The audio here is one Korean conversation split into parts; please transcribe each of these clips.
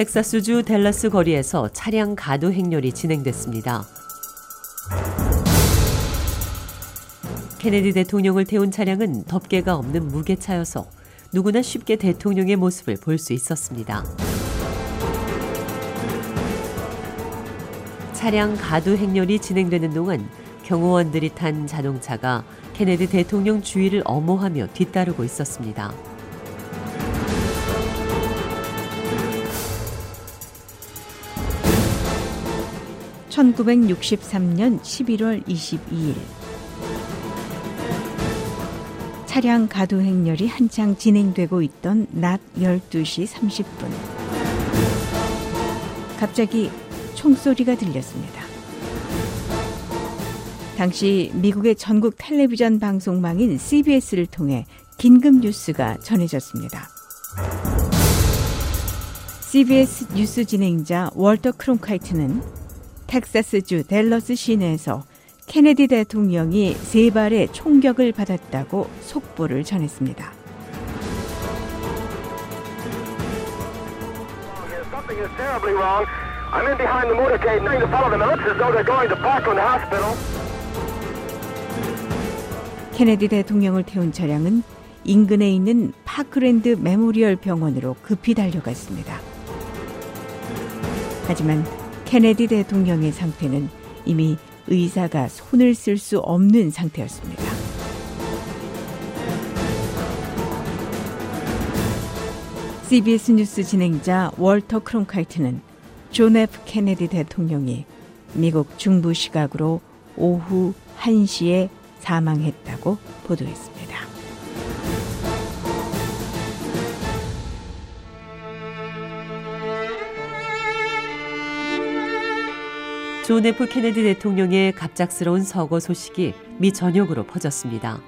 텍사스주 댈러스 거리에서 차량 가도 행렬이 진행됐습니다. 케네디 대통령을 태운 차량은 덮개가 없는 무게차여서 누구나 쉽게 대통령의 모습을 볼 수 있었습니다. 차량 가도 행렬이 진행되는 동안 경호원들이 탄 자동차가 케네디 대통령 주위를 엄호하며 뒤따르고 있었습니다. 1963년 11월 22일 차량 가도 행렬이 한창 진행되고 있던 낮 12시 30분 갑자기 총소리가 들렸습니다. 당시 미국의 전국 텔레비전 방송망인 CBS를 통해 긴급 뉴스가 전해졌습니다. CBS 뉴스 진행자 월터 크롱카이트는 텍사스주 댈러스 시내에서 케네디 대통령이 세 발의 총격을 받았다고 속보를 전했습니다. 케네디 대통령을 태운 차량은 인근에 있는 파크랜드 메모리얼 병원으로 급히 달려갔습니다. 하지만 케네디 대통령의 상태는 이미 의사가 손을 쓸 수 없는 상태였습니다. CBS 뉴스 진행자 월터 크롱카이트는 존 F 케네디 대통령이 미국 중부 시각으로 오후 1시에 사망했다고 보도했습니다. 존 F 케네디 대통령의 갑작스러운 서거 소식이 미 전역으로 퍼졌습니다.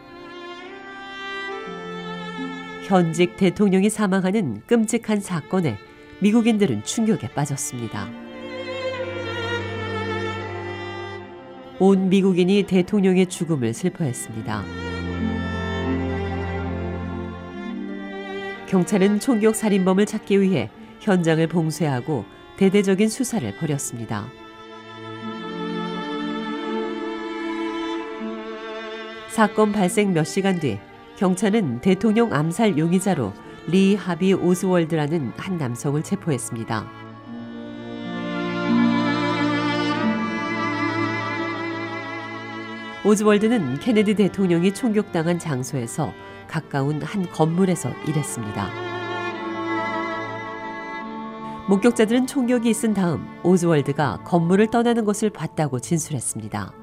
현직 대통령이 사망하는 끔찍한 사건에 미국인들은 충격에 빠졌습니다. 온 미국인이 대통령의 죽음을 슬퍼했습니다. 경찰은 총격 살인범을 찾기 위해 현장을 봉쇄하고 대대적인 수사를 벌였습니다. 사건 발생 몇 시간 뒤 경찰은 대통령 암살 용의자로 리 하비 오스월드라는 한 남성을 체포했습니다. 오즈월드는 케네디 대통령이 총격당한 장소에서 가까운 한 건물에서 일했습니다. 목격자들은 총격이 있은 다음 오즈월드가 건물을 떠나는 것을 봤다고 진술했습니다.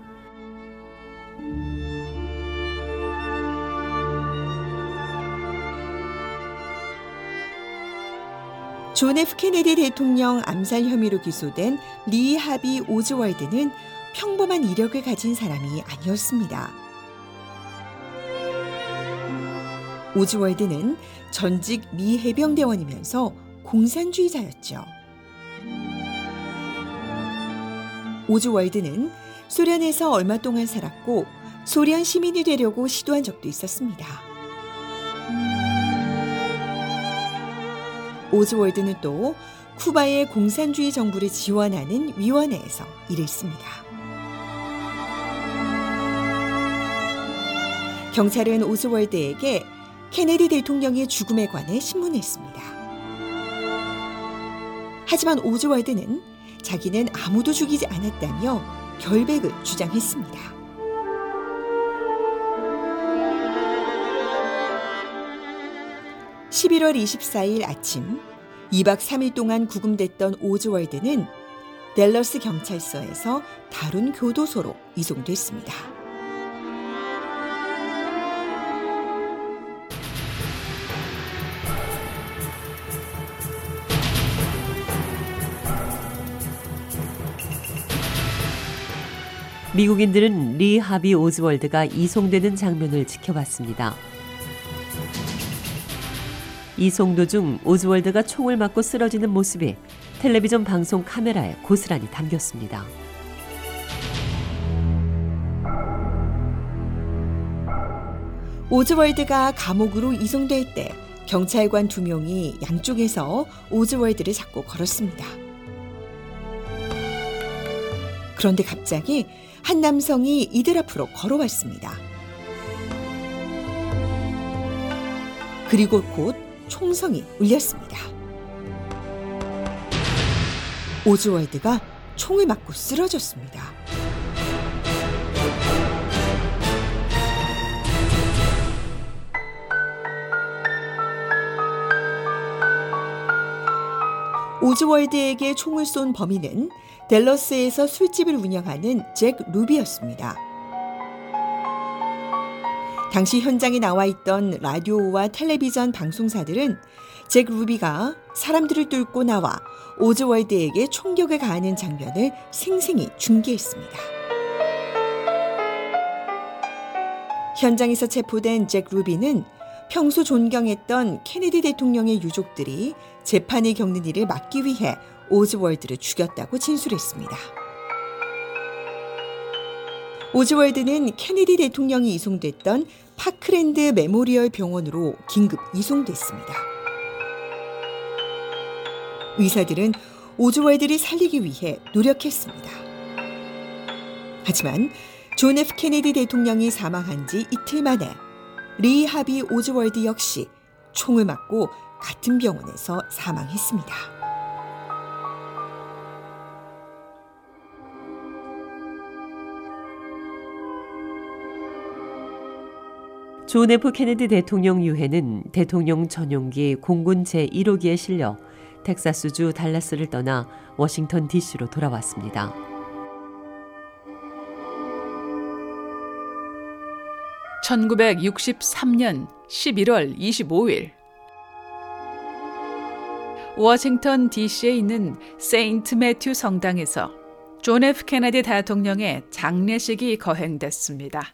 존 F 케네디 대통령 암살 혐의로 기소된 리 하비 오즈월드는 평범한 이력을 가진 사람이 아니었습니다. 오즈월드는 전직 미 해병대원이면서 공산주의자였죠. 오즈월드는 소련에서 얼마 동안 살았고 소련 시민이 되려고 시도한 적도 있었습니다. 오즈월드는 또 쿠바의 공산주의 정부를 지원하는 위원회에서 일했습니다. 경찰은 오즈월드에게 케네디 대통령의 죽음에 관해 신문했습니다. 하지만 오즈월드는 자기는 아무도 죽이지 않았다며 결백을 주장했습니다. 11월 24일 아침 2박 3일 동안 구금됐던 오즈월드는 델러스 경찰서에서 다룬 교도소로 이송됐습니다. 미국인들은 리 하비 오즈월드가 이송되는 장면을 지켜봤습니다. 이송 도중 오즈월드가 총을 맞고 쓰러지는 모습이 텔레비전 방송 카메라에 고스란히 담겼습니다. 오즈월드가 감옥으로 이송될 때 경찰관 두 명이 양쪽에서 오즈월드를 잡고 걸었습니다. 그런데 갑자기 한 남성이 이들 앞으로 걸어왔습니다. 그리고 곧 총성이 울렸습니다. 오즈월드가 총을 맞고 쓰러졌습니다. 오즈월드에게 총을 쏜 범인은 델러스에서 술집을 운영하는 잭 루비였습니다. 당시 현장에 나와 있던 라디오와 텔레비전 방송사들은 잭 루비가 사람들을 뚫고 나와 오즈월드에게 총격을 가하는 장면을 생생히 중계했습니다. 현장에서 체포된 잭 루비는 평소 존경했던 케네디 대통령의 유족들이 재판을 겪는 일을 막기 위해 오즈월드를 죽였다고 진술했습니다. 오즈월드는 케네디 대통령이 이송됐던 파크랜드 메모리얼 병원으로 긴급 이송됐습니다. 의사들은 오즈월드를 살리기 위해 노력했습니다. 하지만 존 F 케네디 대통령이 사망한 지 이틀 만에 리 하비 오즈월드 역시 총을 맞고 같은 병원에서 사망했습니다. 존 F 케네디 대통령 유해는 대통령 전용기 공군 제1호기에 실려 텍사스주 달라스를 떠나 워싱턴 DC로 돌아왔습니다. (1963년 11월 25일) 워싱턴 DC에 있는 세인트 매튜 성당에서 존 F 케네디 대통령의 장례식이 거행됐습니다.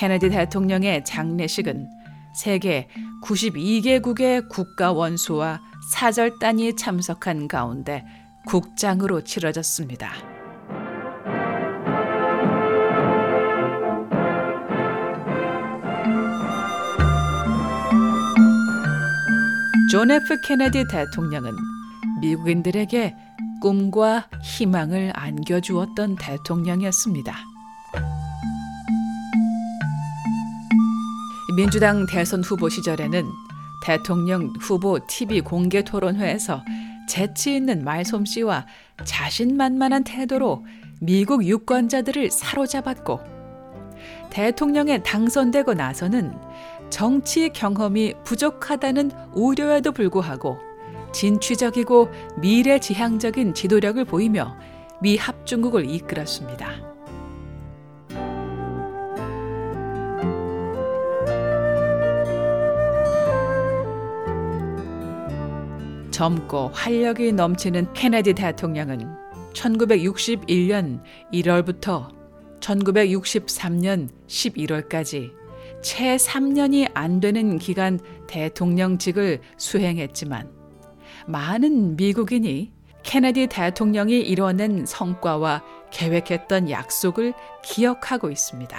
케네디 대통령의 장례식은 세계 92개국의 국가 원수와 사절단이 참석한 가운데 국장으로 치러졌습니다. 존 F 케네디 대통령은 미국인들에게 꿈과 희망을 안겨주었던 대통령이었습니다. 민주당 대선 후보 시절에는 대통령 후보 TV 공개 토론회에서 재치 있는 말솜씨와 자신만만한 태도로 미국 유권자들을 사로잡았고 대통령에 당선되고 나서는 정치 경험이 부족하다는 우려에도 불구하고 진취적이고 미래지향적인 지도력을 보이며 미 합중국을 이끌었습니다. 젊고 활력이 넘치는 케네디 대통령은 1961년 1월부터 1963년 11월까지 채 3년이 안 되는 기간 대통령직을 수행했지만 많은 미국인이 케네디 대통령이 이뤄낸 성과와 계획했던 약속을 기억하고 있습니다.